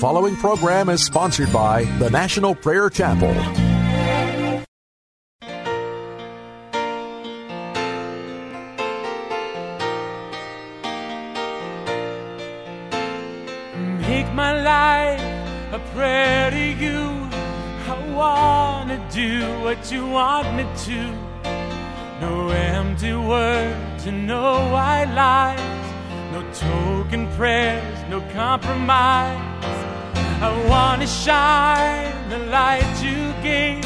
following program is sponsored by the National Prayer Chapel. Make my life a prayer to you. I want to do what you want me to. No empty words and no white lies. No token prayers, no compromise. I want to shine the light you gave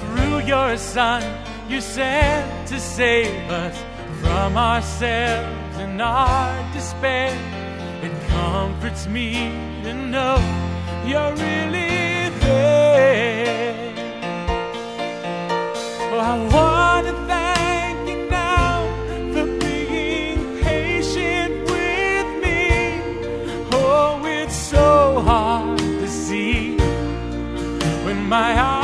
through your Son. You sent to save us from ourselves and our despair. It comforts me to know you're really there. Oh, I want to my eyes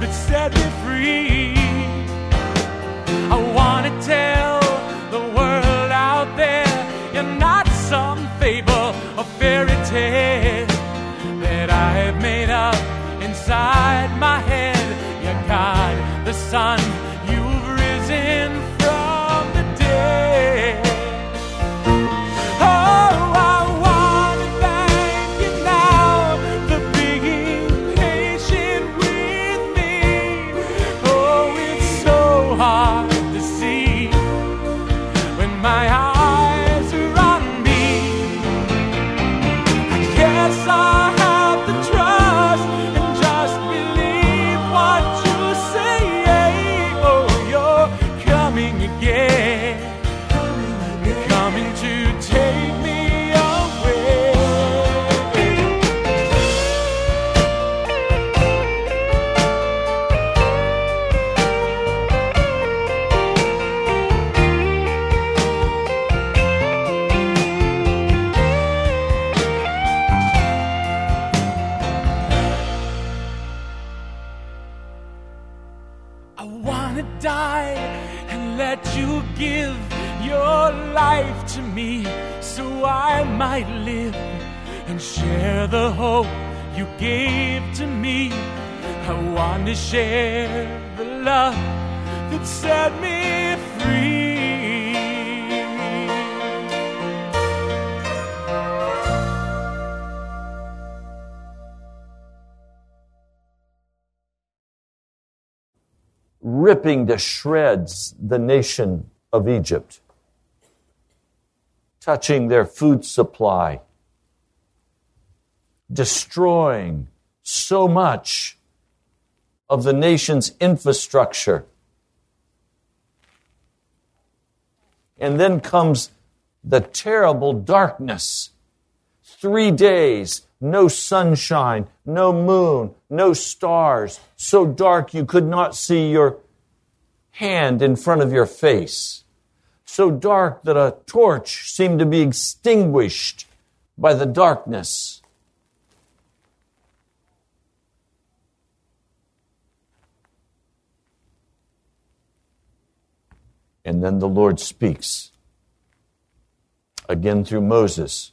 that set me free. I wanna tell share the love that set me free. ripping to shreds the nation of Egypt, touching their food supply, destroying so much of the nation's infrastructure. And then comes the terrible darkness. Three days, no sunshine, no moon, no stars, so dark you could not see your hand in front of your face. So dark that a torch seemed to be extinguished by the darkness. And then the Lord speaks again through Moses.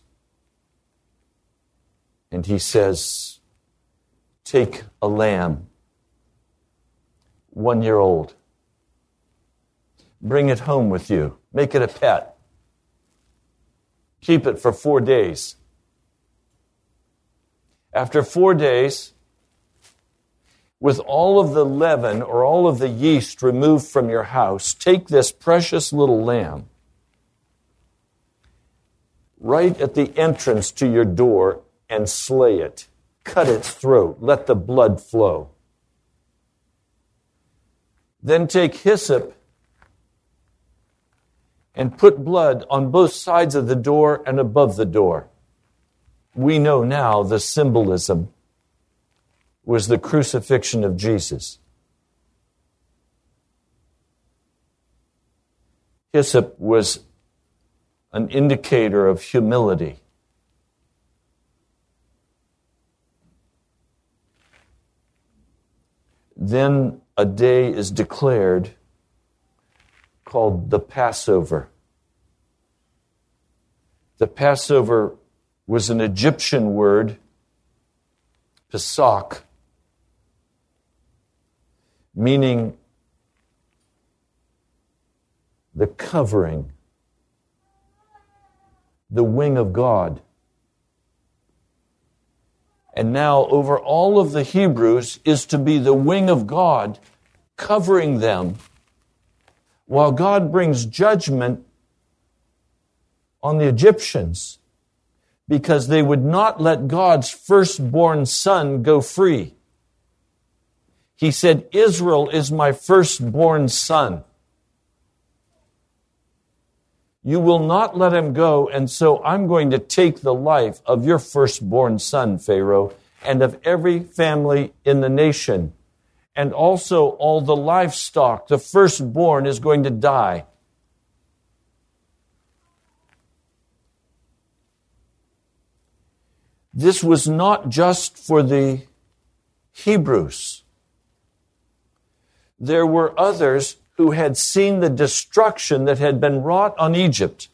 And he says, Take a lamb, one year old, bring it home with you, make it a pet, keep it for four days. After four days, with all of the leaven or all of the yeast removed from your house, take this precious little lamb right at the entrance to your door and slay it. Cut its throat. Let the blood flow. Then take hyssop and put blood on both sides of the door and above the door. We know now the symbolism was the crucifixion of Jesus. Hyssop was an indicator of humility. Then a day is declared called the Passover. The Passover was an Egyptian word, Pesach, meaning the covering, the wing of God. And now, over all of the Hebrews is to be the wing of God covering them while God brings judgment on the Egyptians because they would not let God's firstborn son go free. He said, Israel is my firstborn son. You will not let him go, and so I'm going to take the life of your firstborn son, Pharaoh, and of every family in the nation. And also all the livestock, the firstborn is going to die. This was not just for the Hebrews. There were others who had seen the destruction that had been wrought on Egypt.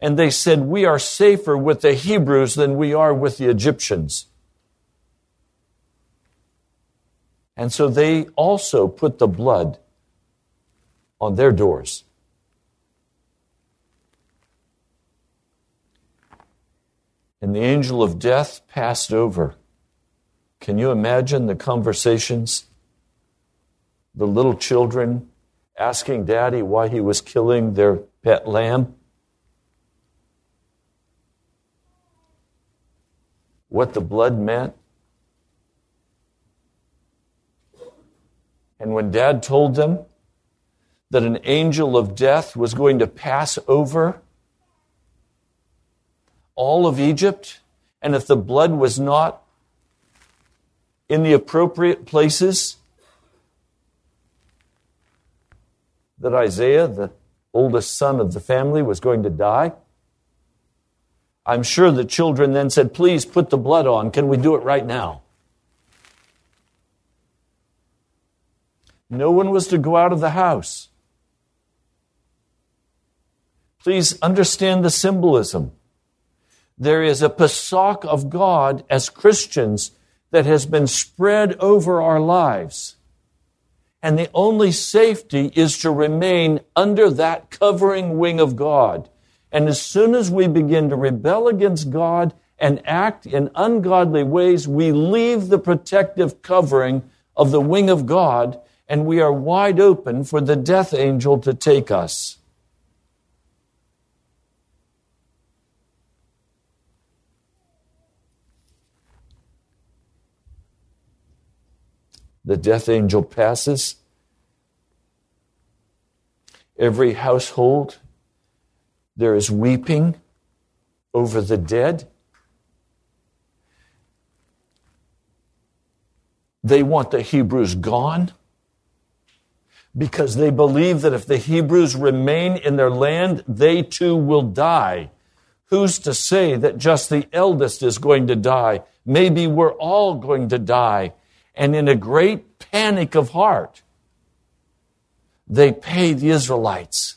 And they said, We are safer with the Hebrews than we are with the Egyptians. And so they also put the blood on their doors. And the angel of death passed over. Can you imagine the conversations? The little children asking daddy why he was killing their pet lamb? What the blood meant? And when dad told them that an angel of death was going to pass over all of Egypt, and if the blood was not in the appropriate places, that Isaiah, the oldest son of the family, was going to die? I'm sure the children then said, Please put the blood on. Can we do it right now? No one was to go out of the house. Please understand the symbolism. There is a Pesach of God as Christians that has been spread over our lives. And the only safety is to remain under that covering wing of God. And as soon as we begin to rebel against God and act in ungodly ways, we leave the protective covering of the wing of God and we are wide open for the death angel to take us. The death angel passes. Every household, there is weeping over the dead. They want the Hebrews gone because they believe that if the Hebrews remain in their land, they too will die. Who's to say that just the eldest is going to die? Maybe we're all going to die and in a great panic of heart, they pay the Israelites.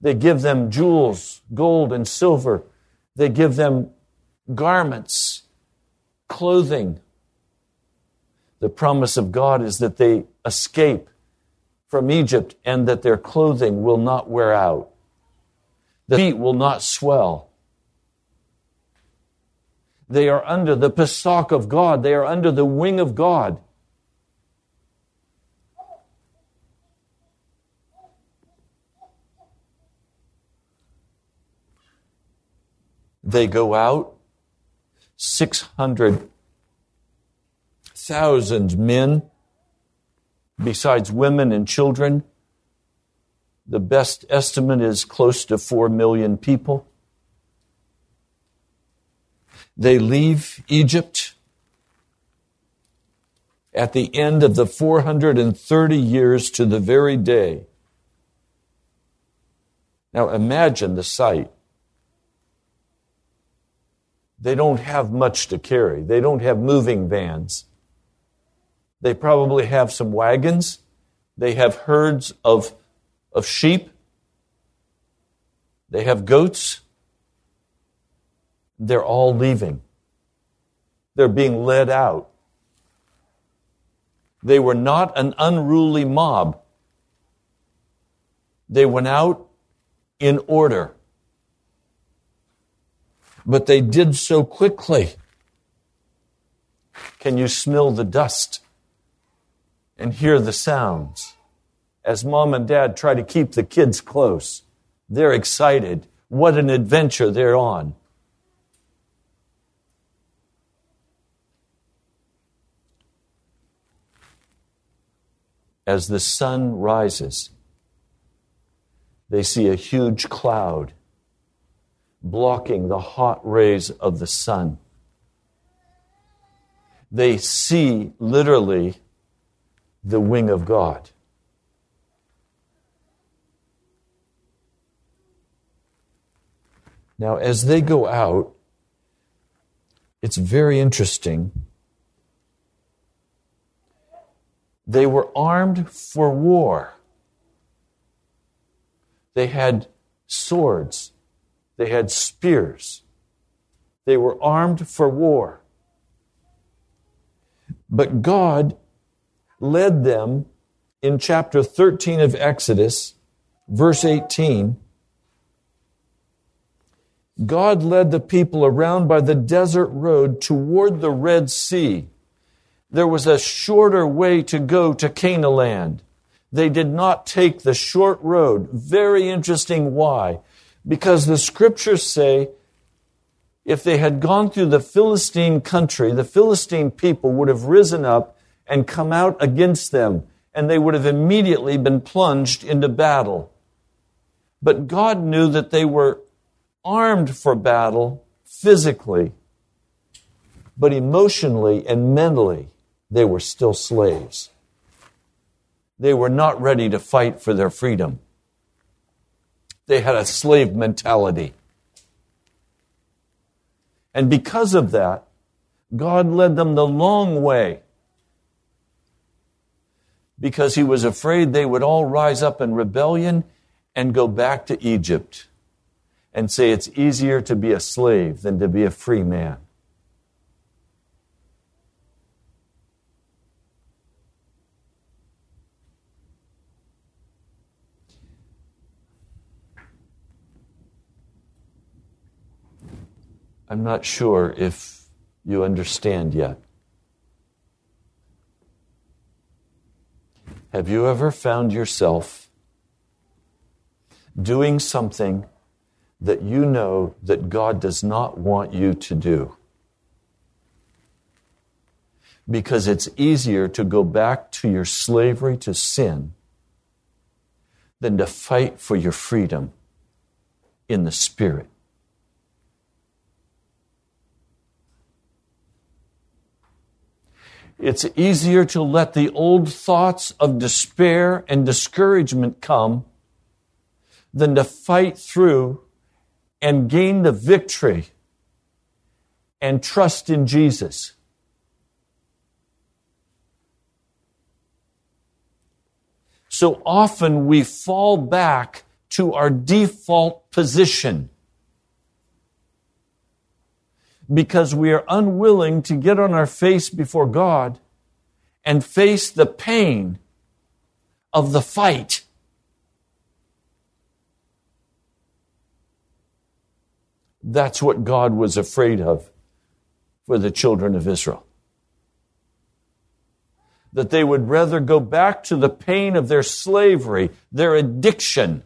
They give them jewels, gold and silver. They give them garments, clothing. The promise of God is that they escape from Egypt and that their clothing will not wear out. The feet will not swell. They are under the Pesach of God. They are under the wing of God. They go out, 600,000 men, besides women and children, The best estimate is close to 4 million people. They leave Egypt at the end of the 430 years to the very day. Now imagine the sight. They don't have much to carry. They don't have moving vans. They probably have some wagons. They have herds of, of sheep. They have goats. They're all leaving. They're being led out. They were not an unruly mob. They went out in order. But they did so quickly. Can you smell the dust and hear the sounds? As mom and dad try to keep the kids close, they're excited. What an adventure they're on. As the sun rises, they see a huge cloud blocking the hot rays of the sun. They see literally the wing of God. Now, as they go out, it's very interesting They were armed for war. They had swords. They had spears. They were armed for war. But God led them in chapter 13 of Exodus, verse 18. God led the people around by the desert road toward the Red Sea there was a shorter way to go to Canaan land. They did not take the short road. Very interesting why. Because the scriptures say if they had gone through the Philistine country, the Philistine people would have risen up and come out against them, and they would have immediately been plunged into battle. But God knew that they were armed for battle physically, but emotionally and mentally they were still slaves. They were not ready to fight for their freedom. They had a slave mentality. And because of that, God led them the long way because he was afraid they would all rise up in rebellion and go back to Egypt and say it's easier to be a slave than to be a free man. I'm not sure if you understand yet. Have you ever found yourself doing something that you know that God does not want you to do? Because it's easier to go back to your slavery to sin than to fight for your freedom in the Spirit. It's easier to let the old thoughts of despair and discouragement come than to fight through and gain the victory and trust in Jesus. So often we fall back to our default position because we are unwilling to get on our face before God and face the pain of the fight. That's what God was afraid of for the children of Israel. That they would rather go back to the pain of their slavery, their addiction,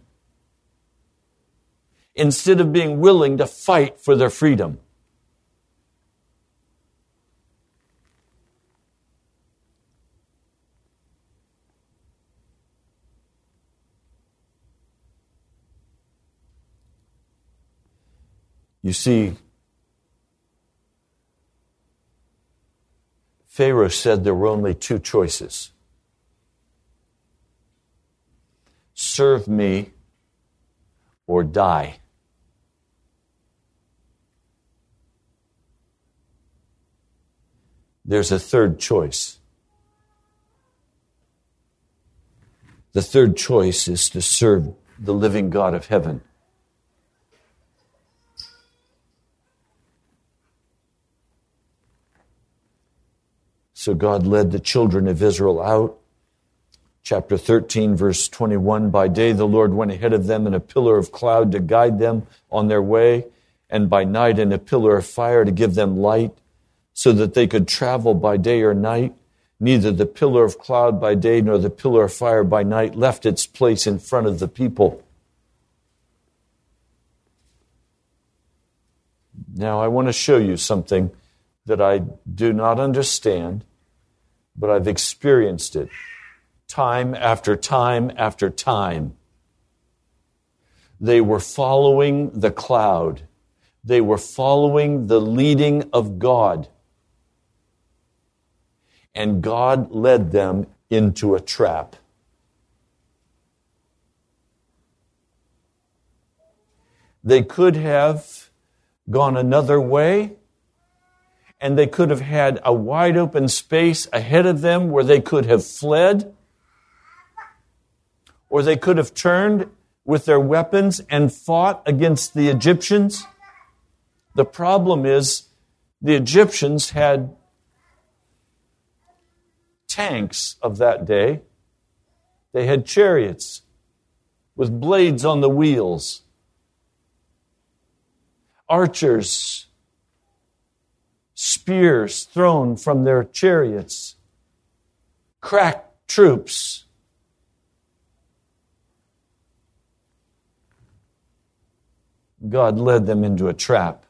instead of being willing to fight for their freedom. You see, Pharaoh said there were only two choices serve me or die. There's a third choice. The third choice is to serve the living God of heaven. So God led the children of Israel out. Chapter 13, verse 21 By day the Lord went ahead of them in a pillar of cloud to guide them on their way, and by night in a pillar of fire to give them light, so that they could travel by day or night. Neither the pillar of cloud by day nor the pillar of fire by night left its place in front of the people. Now, I want to show you something that I do not understand but I've experienced it time after time after time. They were following the cloud. They were following the leading of God. And God led them into a trap. They could have gone another way and they could have had a wide open space ahead of them where they could have fled, or they could have turned with their weapons and fought against the Egyptians. The problem is the Egyptians had tanks of that day. They had chariots with blades on the wheels, archers spears thrown from their chariots, crack troops. God led them into a trap.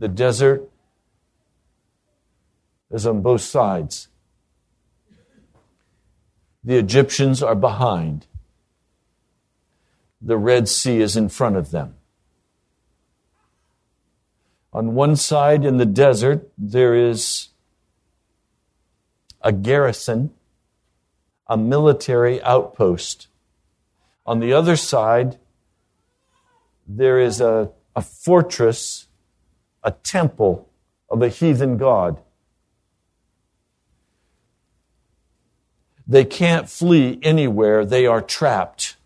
The desert is on both sides. The Egyptians are behind. The Red Sea is in front of them. On one side in the desert, there is a garrison, a military outpost. On the other side, there is a, a fortress, a temple of a heathen god. They can't flee anywhere, they are trapped.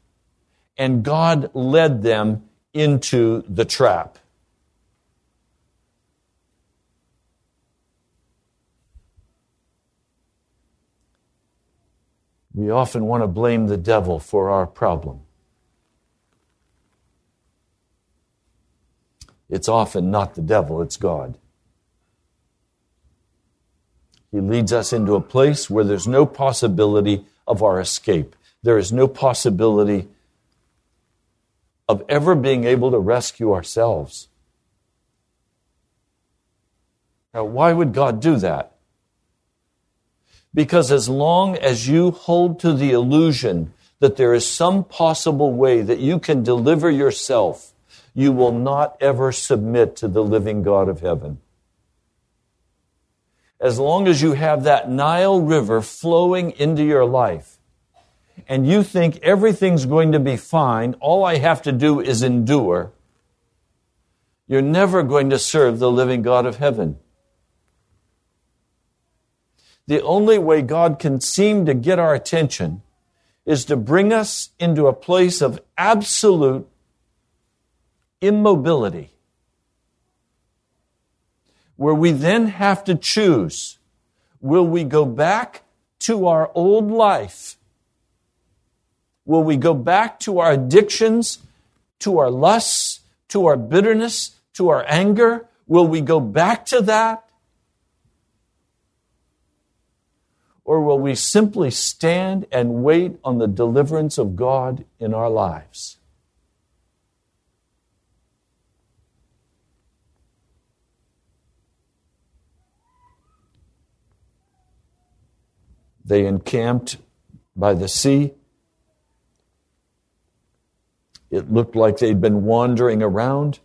And God led them into the trap. We often want to blame the devil for our problem. It's often not the devil, it's God. He leads us into a place where there's no possibility of our escape. There is no possibility of ever being able to rescue ourselves. Now, why would God do that? Because as long as you hold to the illusion that there is some possible way that you can deliver yourself, you will not ever submit to the living God of heaven. As long as you have that Nile River flowing into your life, and you think everything's going to be fine, all I have to do is endure, you're never going to serve the living God of heaven the only way God can seem to get our attention is to bring us into a place of absolute immobility, where we then have to choose will we go back to our old life? Will we go back to our addictions, to our lusts, to our bitterness, to our anger? Will we go back to that? Or will we simply stand and wait on the deliverance of God in our lives? They encamped by the sea. It looked like they'd been wandering around.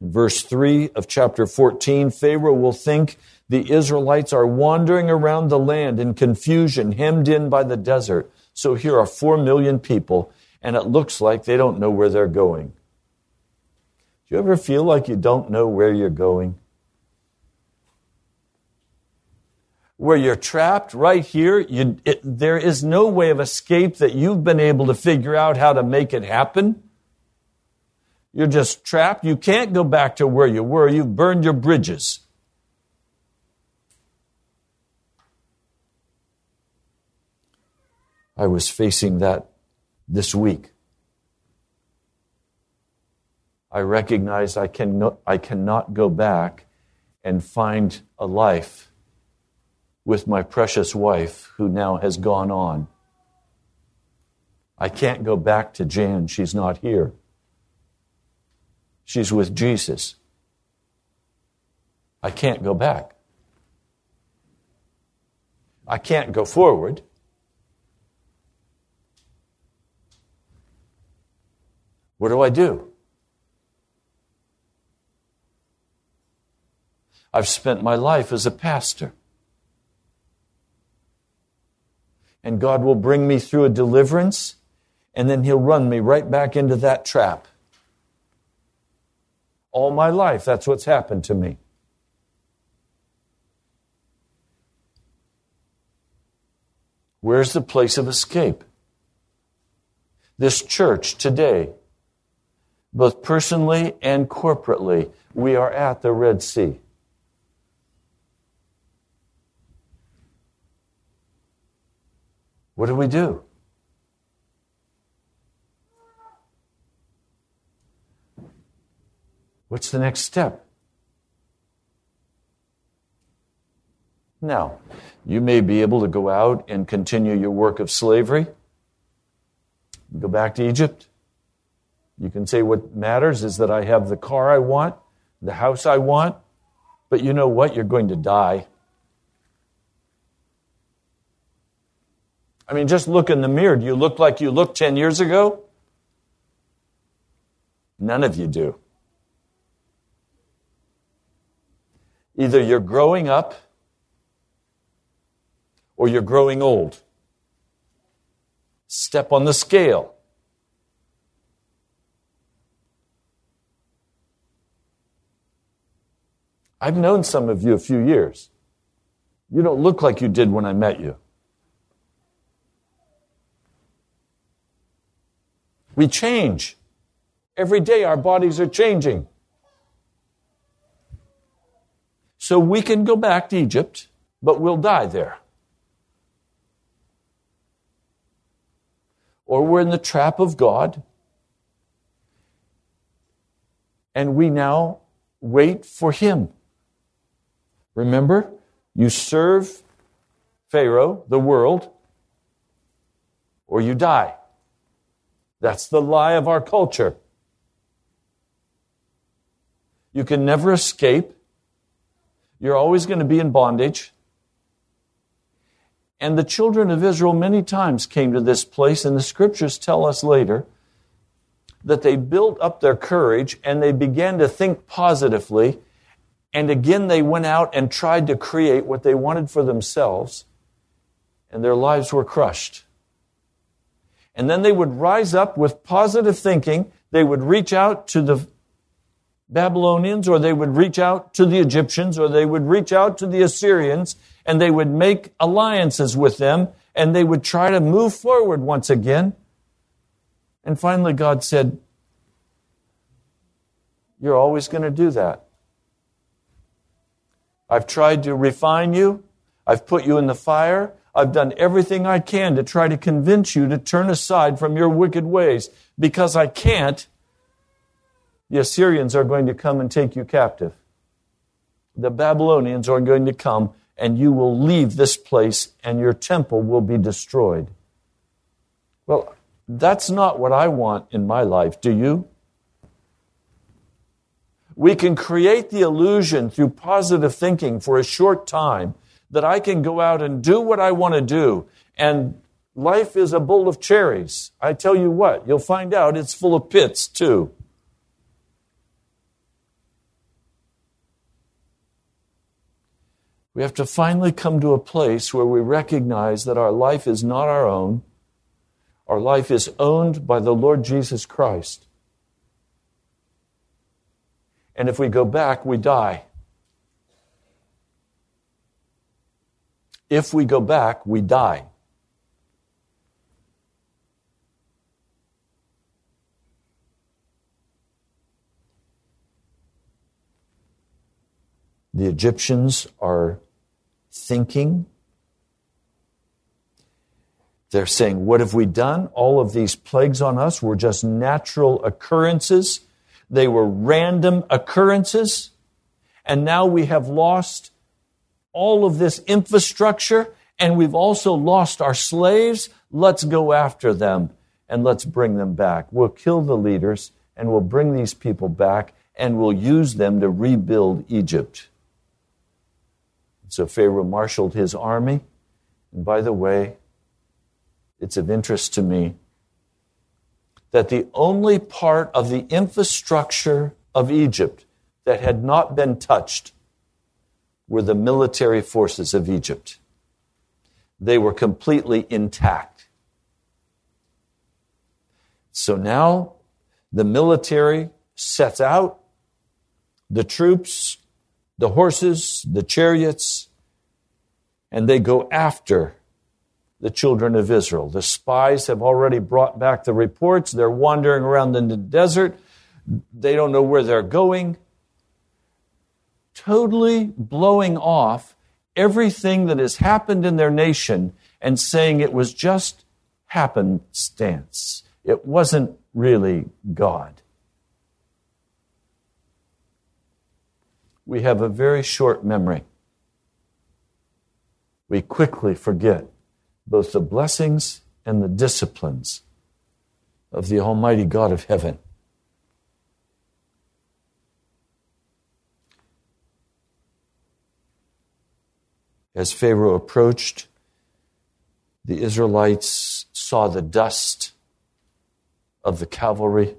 In verse 3 of chapter 14, Pharaoh will think the Israelites are wandering around the land in confusion, hemmed in by the desert. So here are four million people, and it looks like they don't know where they're going. Do you ever feel like you don't know where you're going? Where you're trapped right here, you, it, there is no way of escape that you've been able to figure out how to make it happen. You're just trapped. You can't go back to where you were. You've burned your bridges. I was facing that this week. I recognize I, can I cannot go back and find a life with my precious wife who now has gone on. I can't go back to Jan. She's not here. She's with Jesus. I can't go back. I can't go forward. What do I do? I've spent my life as a pastor. And God will bring me through a deliverance, and then He'll run me right back into that trap. All my life, that's what's happened to me. Where's the place of escape? This church today both personally and corporately, we are at the Red Sea. What do we do? What's the next step? Now, you may be able to go out and continue your work of slavery, go back to Egypt. You can say what matters is that I have the car I want, the house I want, but you know what? You're going to die. I mean, just look in the mirror. Do you look like you looked 10 years ago? None of you do. Either you're growing up or you're growing old. Step on the scale. I've known some of you a few years. You don't look like you did when I met you. We change. Every day our bodies are changing. So we can go back to Egypt, but we'll die there. Or we're in the trap of God, and we now wait for Him. Remember, you serve Pharaoh, the world, or you die. That's the lie of our culture. You can never escape. You're always going to be in bondage. And the children of Israel many times came to this place, and the scriptures tell us later that they built up their courage and they began to think positively and again, they went out and tried to create what they wanted for themselves, and their lives were crushed. And then they would rise up with positive thinking. They would reach out to the Babylonians, or they would reach out to the Egyptians, or they would reach out to the Assyrians, and they would make alliances with them, and they would try to move forward once again. And finally, God said, You're always going to do that. I've tried to refine you. I've put you in the fire. I've done everything I can to try to convince you to turn aside from your wicked ways. Because I can't, the Assyrians are going to come and take you captive. The Babylonians are going to come and you will leave this place and your temple will be destroyed. Well, that's not what I want in my life, do you? We can create the illusion through positive thinking for a short time that I can go out and do what I want to do. And life is a bowl of cherries. I tell you what, you'll find out it's full of pits too. We have to finally come to a place where we recognize that our life is not our own. Our life is owned by the Lord Jesus Christ. And if we go back, we die. If we go back, we die. The Egyptians are thinking. They're saying, What have we done? All of these plagues on us were just natural occurrences. They were random occurrences. And now we have lost all of this infrastructure and we've also lost our slaves. Let's go after them and let's bring them back. We'll kill the leaders and we'll bring these people back and we'll use them to rebuild Egypt. So Pharaoh marshaled his army. And by the way, it's of interest to me that the only part of the infrastructure of Egypt that had not been touched were the military forces of Egypt. They were completely intact. So now the military sets out, the troops the horses, the chariots, and they go after the children of Israel. The spies have already brought back the reports. They're wandering around in the desert. They don't know where they're going. Totally blowing off everything that has happened in their nation and saying it was just happenstance. It wasn't really God. we have a very short memory. We quickly forget both the blessings and the disciplines of the Almighty God of heaven. As Pharaoh approached, the Israelites saw the dust of the cavalry,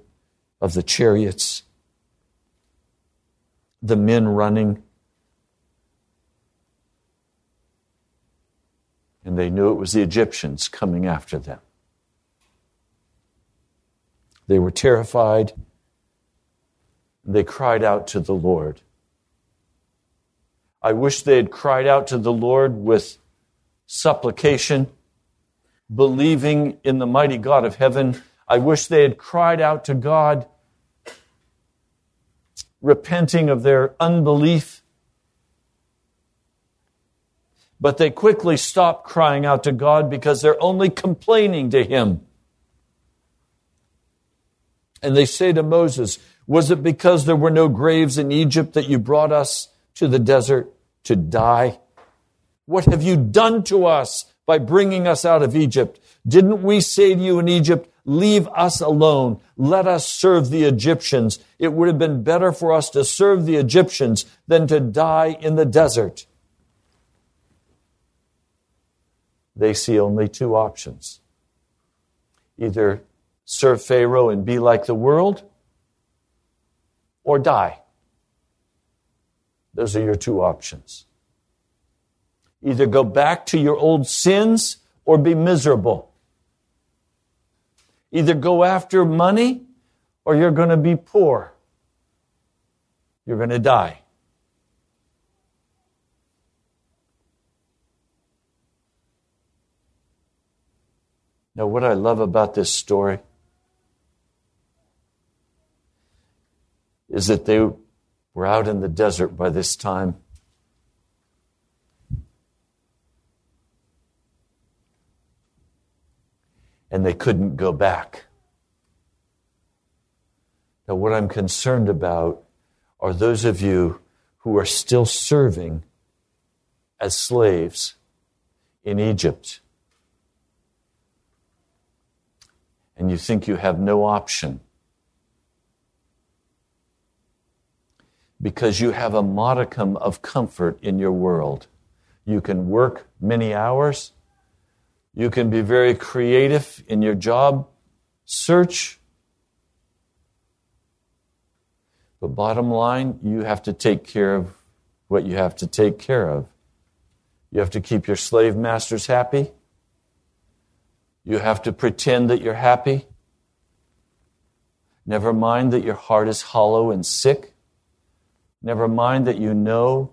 of the chariots, the men running. And they knew it was the Egyptians coming after them. They were terrified. They cried out to the Lord. I wish they had cried out to the Lord with supplication, believing in the mighty God of heaven. I wish they had cried out to God repenting of their unbelief. But they quickly stop crying out to God because they're only complaining to Him. And they say to Moses, Was it because there were no graves in Egypt that you brought us to the desert to die? What have you done to us by bringing us out of Egypt? Didn't we say to you in Egypt, Leave us alone. Let us serve the Egyptians. It would have been better for us to serve the Egyptians than to die in the desert. They see only two options either serve Pharaoh and be like the world, or die. Those are your two options. Either go back to your old sins or be miserable. Either go after money or you're going to be poor. You're going to die. Now, what I love about this story is that they were out in the desert by this time. and they couldn't go back. Now, what I'm concerned about are those of you who are still serving as slaves in Egypt. And you think you have no option because you have a modicum of comfort in your world. You can work many hours You can be very creative in your job search. But bottom line, you have to take care of what you have to take care of. You have to keep your slave masters happy. You have to pretend that you're happy. Never mind that your heart is hollow and sick. Never mind that you know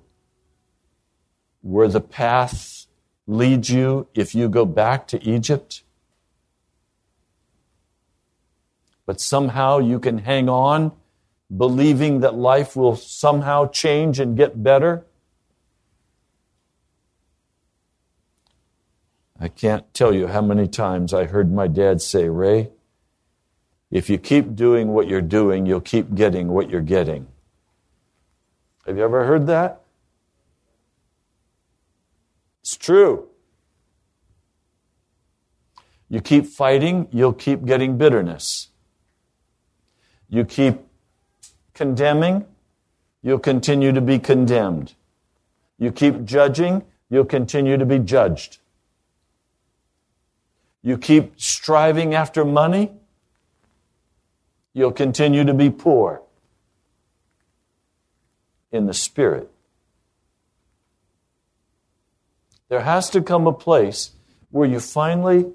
where the path leads you if you go back to Egypt. But somehow you can hang on believing that life will somehow change and get better. I can't tell you how many times I heard my dad say, Ray, if you keep doing what you're doing, you'll keep getting what you're getting. Have you ever heard that? It's true. You keep fighting, you'll keep getting bitterness. You keep condemning, you'll continue to be condemned. You keep judging, you'll continue to be judged. You keep striving after money, you'll continue to be poor in the spirit. There has to come a place where you finally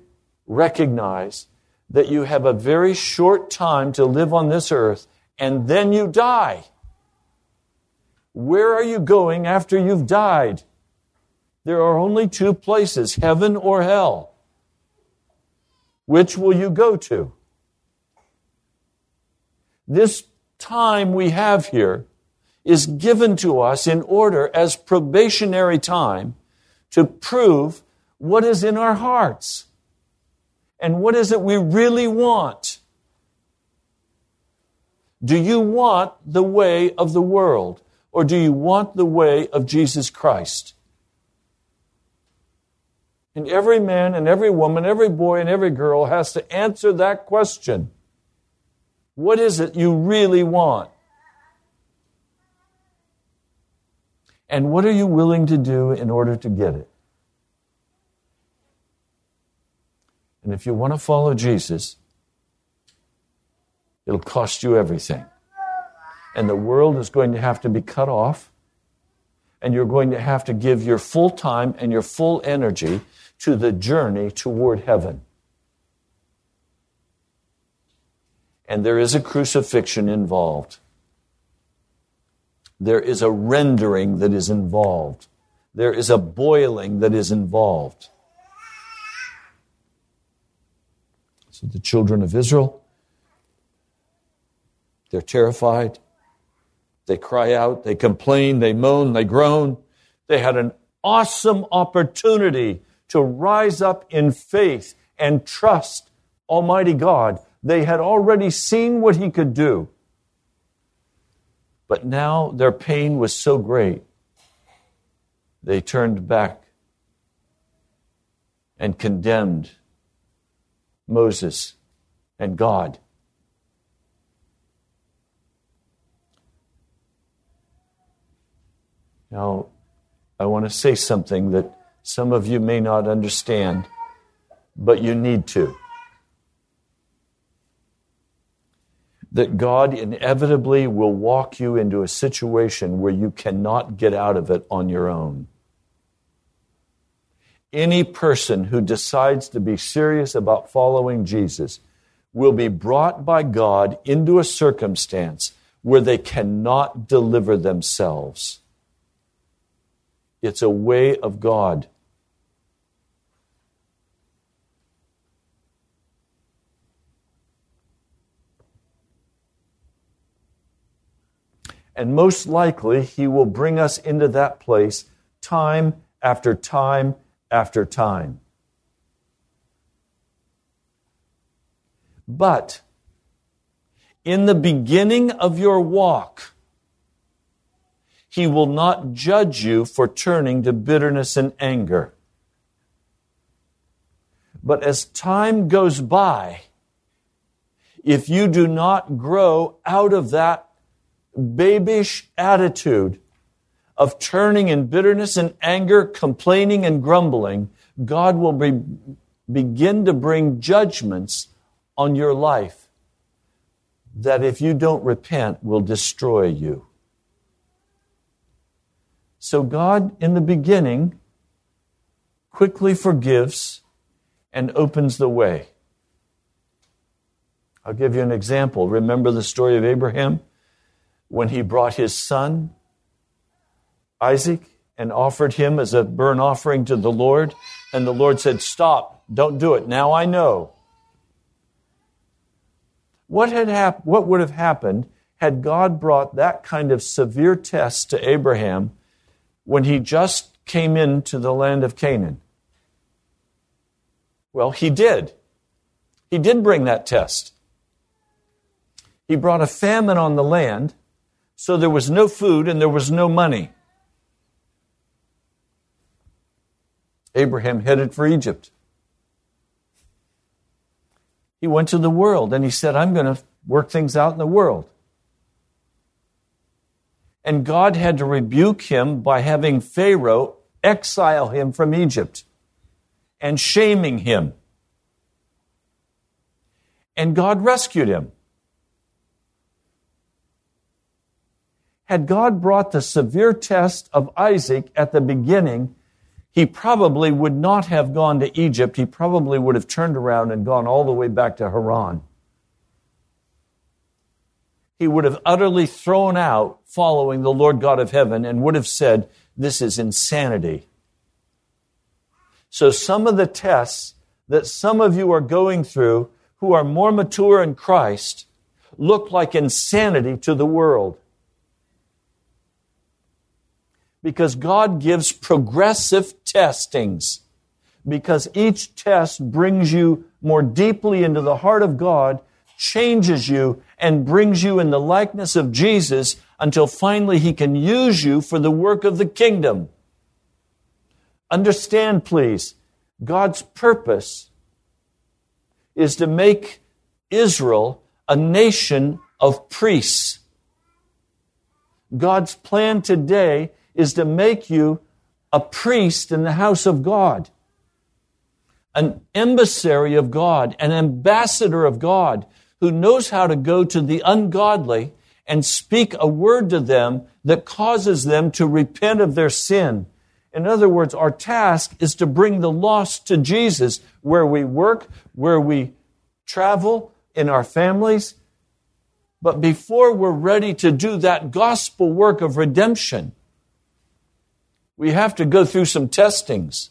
recognize that you have a very short time to live on this earth and then you die. Where are you going after you've died? There are only two places, heaven or hell. Which will you go to? This time we have here is given to us in order as probationary time to prove what is in our hearts and what is it we really want. Do you want the way of the world or do you want the way of Jesus Christ? And every man and every woman, every boy and every girl has to answer that question. What is it you really want? And what are you willing to do in order to get it? And if you want to follow Jesus, it'll cost you everything. And the world is going to have to be cut off, and you're going to have to give your full time and your full energy to the journey toward heaven. And there is a crucifixion involved. There is a rendering that is involved. There is a boiling that is involved. So the children of Israel, they're terrified. They cry out, they complain, they moan, they groan. They had an awesome opportunity to rise up in faith and trust Almighty God. They had already seen what He could do. But now their pain was so great, they turned back and condemned Moses and God. Now, I want to say something that some of you may not understand, but you need to. That God inevitably will walk you into a situation where you cannot get out of it on your own. Any person who decides to be serious about following Jesus will be brought by God into a circumstance where they cannot deliver themselves. It's a way of God. And most likely, He will bring us into that place time after time after time. But in the beginning of your walk, he will not judge you for turning to bitterness and anger. But as time goes by, if you do not grow out of that babish attitude of turning in bitterness and anger, complaining and grumbling, God will be begin to bring judgments on your life that, if you don't repent, will destroy you. So, God, in the beginning, quickly forgives and opens the way. I'll give you an example. Remember the story of Abraham when he brought his son, Isaac, and offered him as a burnt offering to the Lord? And the Lord said, Stop, don't do it. Now I know. What, had hap- what would have happened had God brought that kind of severe test to Abraham when he just came into the land of Canaan? Well, he did. He did bring that test. He brought a famine on the land, so there was no food and there was no money. Abraham headed for Egypt. He went to the world and he said, I'm going to work things out in the world. And God had to rebuke him by having Pharaoh exile him from Egypt and shaming him. And God rescued him. Had God brought the severe test of Isaac at the beginning, he probably would not have gone to Egypt. He probably would have turned around and gone all the way back to Haran. He would have utterly thrown out following the Lord God of heaven and would have said, This is insanity. So, some of the tests that some of you are going through who are more mature in Christ look like insanity to the world because God gives progressive testings. Because each test brings you more deeply into the heart of God, changes you, and brings you in the likeness of Jesus until finally He can use you for the work of the kingdom. Understand, please, God's purpose is to make Israel a nation of priests. God's plan today is to make you a priest in the house of God, an emissary of God, an ambassador of God who knows how to go to the ungodly and speak a word to them that causes them to repent of their sin. In other words, our task is to bring the lost to Jesus where we work, where we travel, in our families. But before we're ready to do that gospel work of redemption, we have to go through some testings.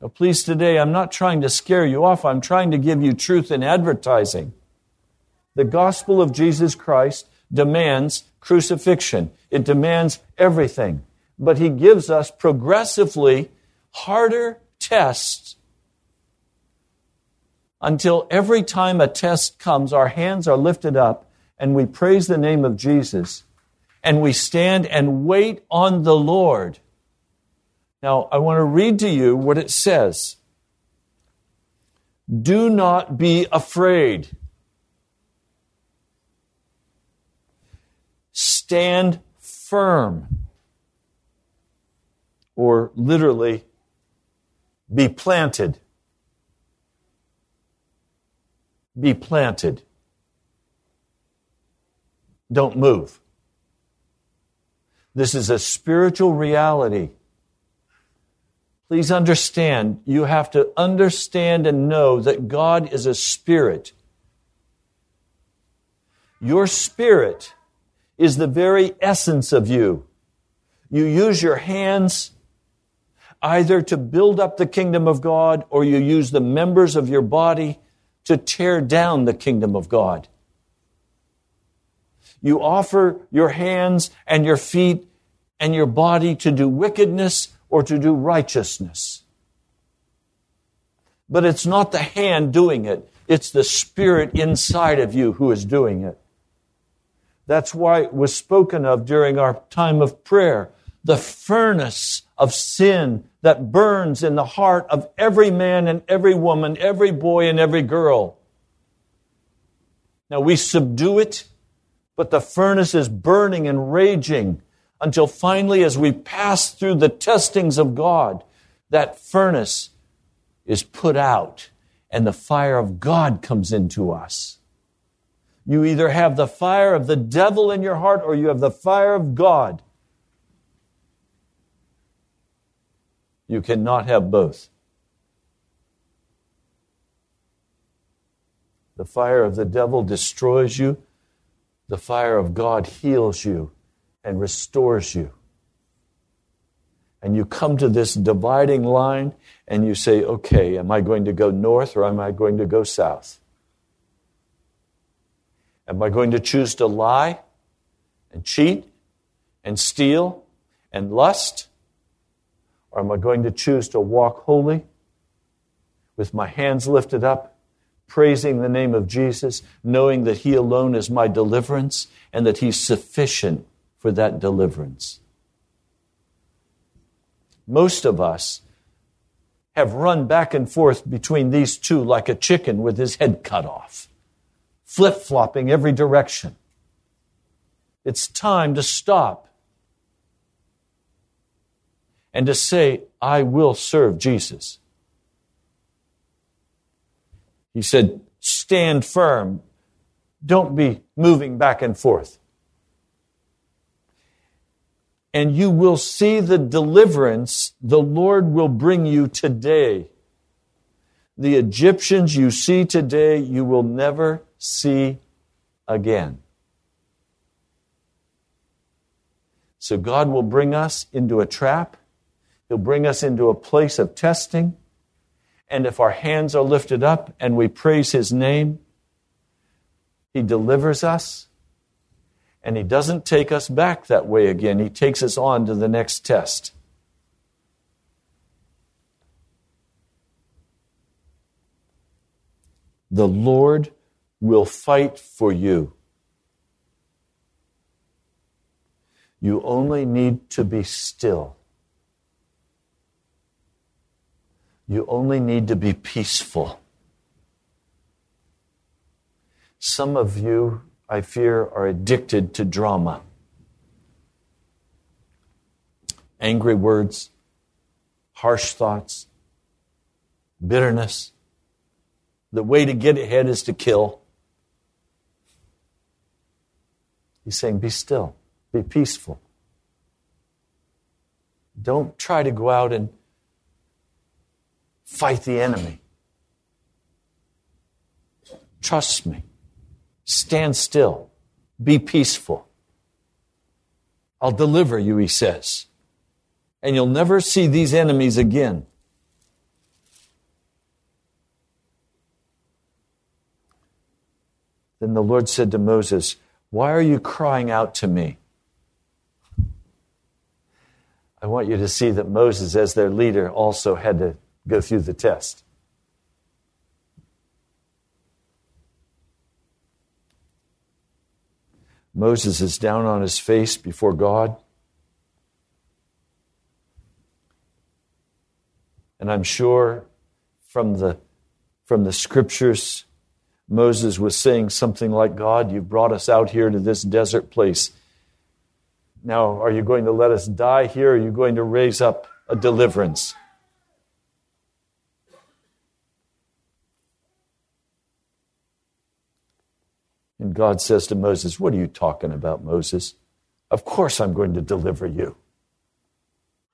Now, please, today, I'm not trying to scare you off. I'm trying to give you truth in advertising. The gospel of Jesus Christ demands crucifixion, it demands everything. But he gives us progressively harder tests until every time a test comes, our hands are lifted up and we praise the name of Jesus and we stand and wait on the Lord. Now, I want to read to you what it says. Do not be afraid. Stand firm. Or literally, be planted. Be planted. Don't move. This is a spiritual reality. Please understand, you have to understand and know that God is a spirit. Your spirit is the very essence of you. You use your hands either to build up the kingdom of God or you use the members of your body to tear down the kingdom of God. You offer your hands and your feet and your body to do wickedness or to do righteousness. But it's not the hand doing it, it's the spirit inside of you who is doing it. That's why it was spoken of during our time of prayer. The furnace of sin that burns in the heart of every man and every woman, every boy and every girl. Now we subdue it but the furnace is burning and raging until finally, as we pass through the testings of God, that furnace is put out and the fire of God comes into us. You either have the fire of the devil in your heart or you have the fire of God. You cannot have both. The fire of the devil destroys you. The fire of God heals you and restores you. And you come to this dividing line and you say, okay, am I going to go north or am I going to go south? Am I going to choose to lie and cheat and steal and lust? Or am I going to choose to walk holy with my hands lifted up, praising the name of Jesus, knowing that He alone is my deliverance and that He's sufficient for that deliverance? Most of us have run back and forth between these two like a chicken with his head cut off flip flopping every direction. It's time to stop and to say, I will serve Jesus. He said, Stand firm. Don't be moving back and forth. And you will see the deliverance the Lord will bring you today. The Egyptians you see today, you will never see again. So God will bring us into a trap. He'll bring us into a place of testing. And if our hands are lifted up and we praise His name, He delivers us. And He doesn't take us back that way again. He takes us on to the next test. The Lord will fight for you. You only need to be still. You only need to be peaceful. Some of you, I fear, are addicted to drama. Angry words, harsh thoughts, bitterness. The way to get ahead is to kill. He's saying, be still, be peaceful. Don't try to go out and fight the enemy. Trust me. Stand still. Be peaceful. I'll deliver you, he says. And you'll never see these enemies again. Then the Lord said to Moses, why are you crying out to me? I want you to see that Moses, as their leader, also had to go through the test. Moses is down on his face before God. And I'm sure from the, from the scriptures Moses was saying something like, God, you've brought us out here to this desert place. Now, are you going to let us die here? Or are you going to raise up a deliverance? And God says to Moses, What are you talking about, Moses? Of course I'm going to deliver you.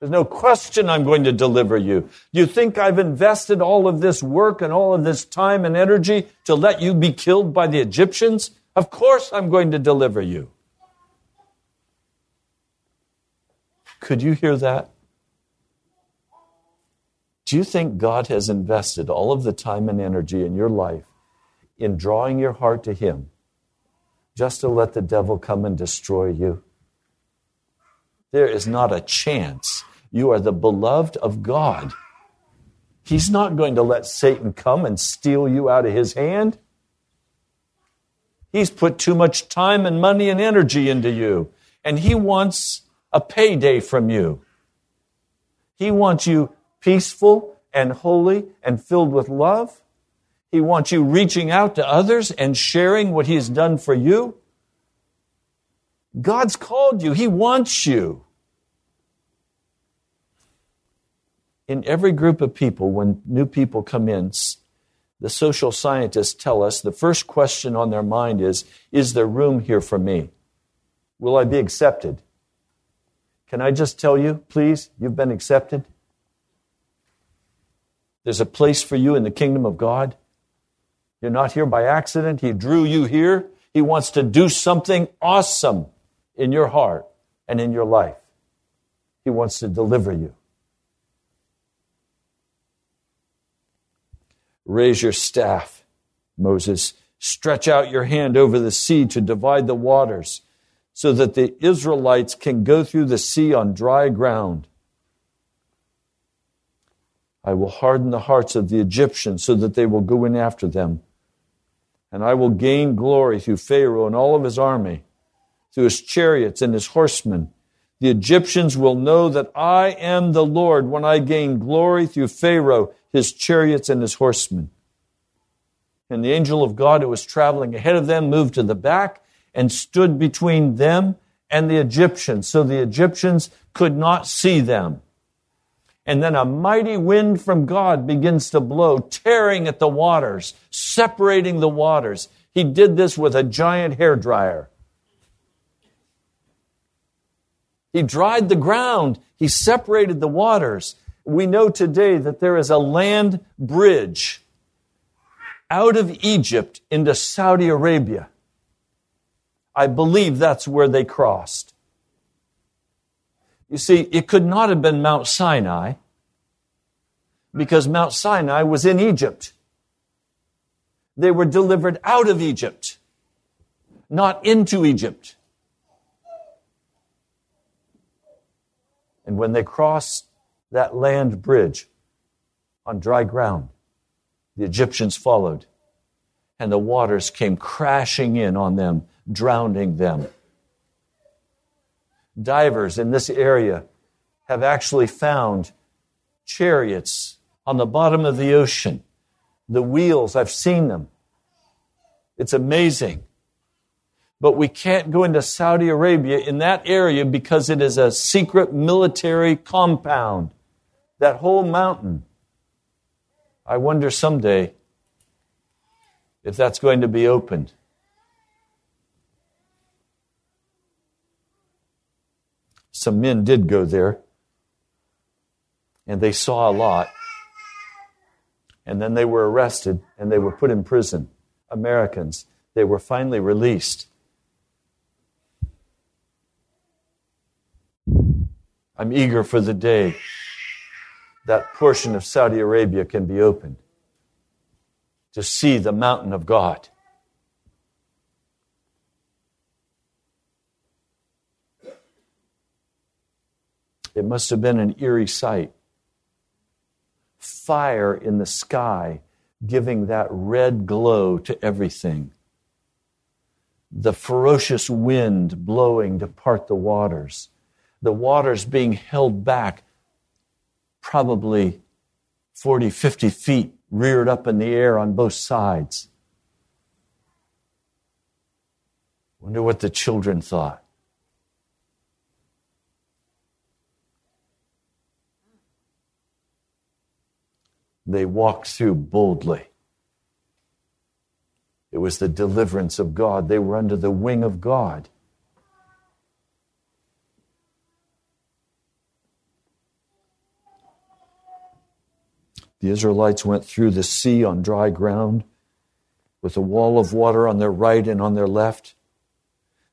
There's no question I'm going to deliver you. You think I've invested all of this work and all of this time and energy to let you be killed by the Egyptians? Of course I'm going to deliver you. Could you hear that? Do you think God has invested all of the time and energy in your life in drawing your heart to Him just to let the devil come and destroy you? There is not a chance you are the beloved of God. He's not going to let Satan come and steal you out of his hand. He's put too much time and money and energy into you, and he wants a payday from you. He wants you peaceful and holy and filled with love. He wants you reaching out to others and sharing what he has done for you. God's called you. He wants you. in every group of people, when new people come in, the social scientists tell us the first question on their mind is Is there room here for me? Will I be accepted? Can I just tell you, please, you've been accepted? There's a place for you in the kingdom of God. You're not here by accident. He drew you here. He wants to do something awesome in your heart and in your life. He wants to deliver you. Raise your staff, Moses. Stretch out your hand over the sea to divide the waters so that the Israelites can go through the sea on dry ground. I will harden the hearts of the Egyptians so that they will go in after them. And I will gain glory through Pharaoh and all of his army, through his chariots and his horsemen. The Egyptians will know that I am the Lord when I gain glory through Pharaoh, his chariots, and his horsemen. And the angel of God who was traveling ahead of them moved to the back and stood between them and the Egyptians, so the Egyptians could not see them. And then a mighty wind from God begins to blow, tearing at the waters, separating the waters. He did this with a giant hair dryer. He dried the ground. He separated the waters. We know today that there is a land bridge out of Egypt into Saudi Arabia. I believe that's where they crossed. You see, it could not have been Mount Sinai because Mount Sinai was in Egypt. They were delivered out of Egypt, not into Egypt. And when they crossed that land bridge on dry ground, the Egyptians followed, and the waters came crashing in on them, drowning them divers in this area have actually found chariots on the bottom of the ocean. The wheels, I've seen them. It's amazing. But we can't go into Saudi Arabia in that area because it is a secret military compound. That whole mountain. I wonder someday if that's going to be opened. Some men did go there and they saw a lot. And then they were arrested and they were put in prison. Americans. They were finally released. I'm eager for the day that portion of Saudi Arabia can be opened to see the mountain of God. It must have been an eerie sight. Fire in the sky giving that red glow to everything. The ferocious wind blowing to part the waters. The waters being held back probably 40, 50 feet, reared up in the air on both sides. Wonder what the children thought. They walked through boldly. It was the deliverance of God. They were under the wing of God. The Israelites went through the sea on dry ground with a wall of water on their right and on their left.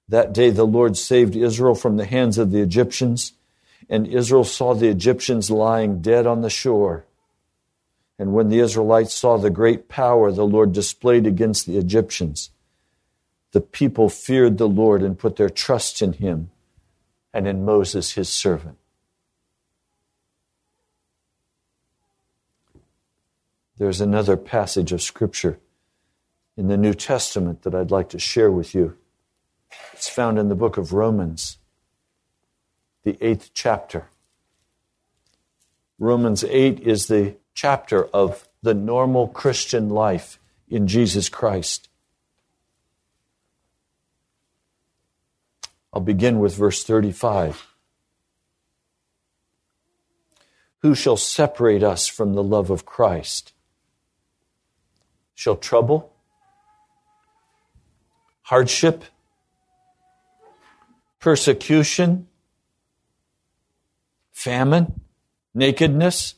That day the Lord saved Israel from the hands of the Egyptians, and Israel saw the Egyptians lying dead on the shore. And when the Israelites saw the great power the Lord displayed against the Egyptians, the people feared the Lord and put their trust in him and in Moses, his servant. There's another passage of Scripture in the New Testament that I'd like to share with you. It's found in the book of Romans, the eighth chapter. Romans 8 is the chapter of the normal Christian life in Jesus Christ. I'll begin with verse 35. Who shall separate us from the love of Christ? Shall trouble, hardship, persecution, famine, nakedness,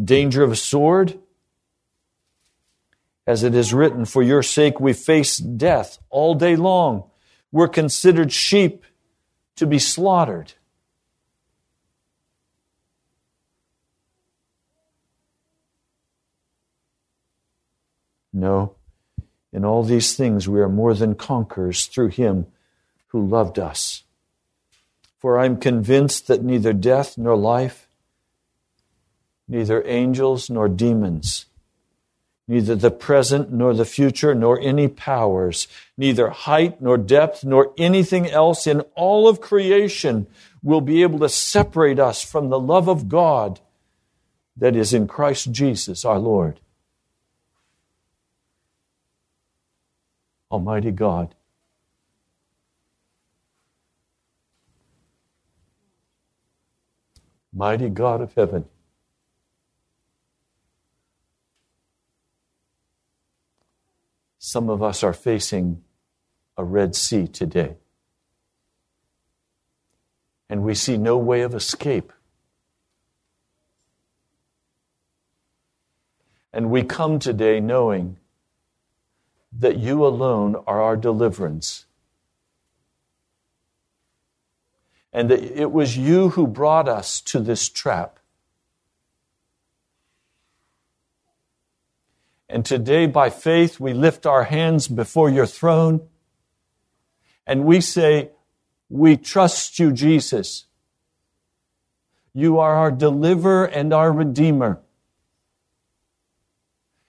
danger of a sword? As it is written, For your sake we face death all day long. We're considered sheep to be slaughtered. No, in all these things we are more than conquerors through him who loved us. For I am convinced that neither death nor life, neither angels nor demons, neither the present nor the future, nor any powers, neither height nor depth, nor anything else in all of creation will be able to separate us from the love of God that is in Christ Jesus our Lord. Almighty God. Mighty God of heaven. Some of us are facing a Red Sea today. And we see no way of escape. And we come today knowing that you alone are our deliverance. And that it was you who brought us to this trap. And today, by faith, we lift our hands before your throne and we say, We trust you, Jesus. You are our deliverer and our redeemer.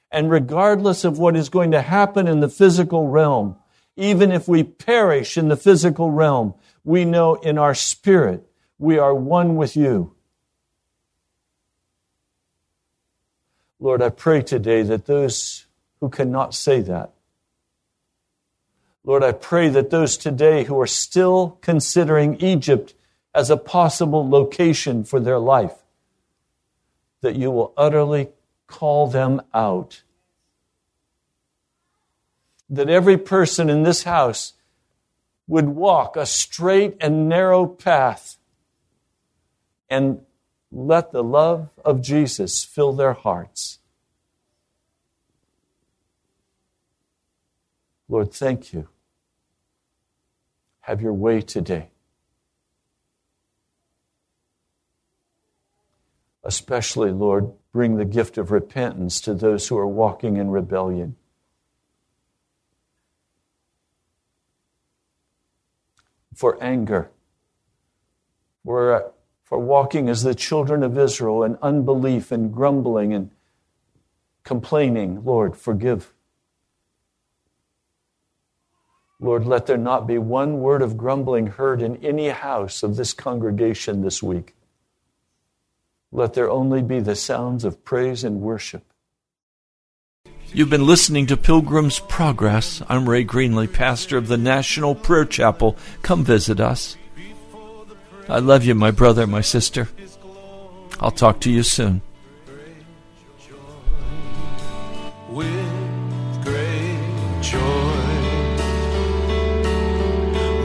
And regardless of what is going to happen in the physical realm, even if we perish in the physical realm, we know in our spirit we are one with you. Lord, I pray today that those who cannot say that, Lord, I pray that those today who are still considering Egypt as a possible location for their life, that you will utterly call them out. That every person in this house would walk a straight and narrow path and let the love of Jesus fill their hearts. Lord, thank you. Have your way today. Especially, Lord, bring the gift of repentance to those who are walking in rebellion. For anger, for, for walking as the children of Israel in unbelief and grumbling and complaining, Lord, forgive. Lord, let there not be one word of grumbling heard in any house of this congregation this week. Let there only be the sounds of praise and worship. You've been listening to Pilgrim's Progress. I'm Ray Greenley, pastor of the National Prayer Chapel. Come visit us. I love you, my brother, my sister. I'll talk to you soon. With great joy.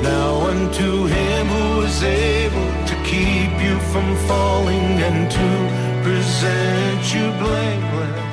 Now unto him who is able to keep you from falling and to present you blameless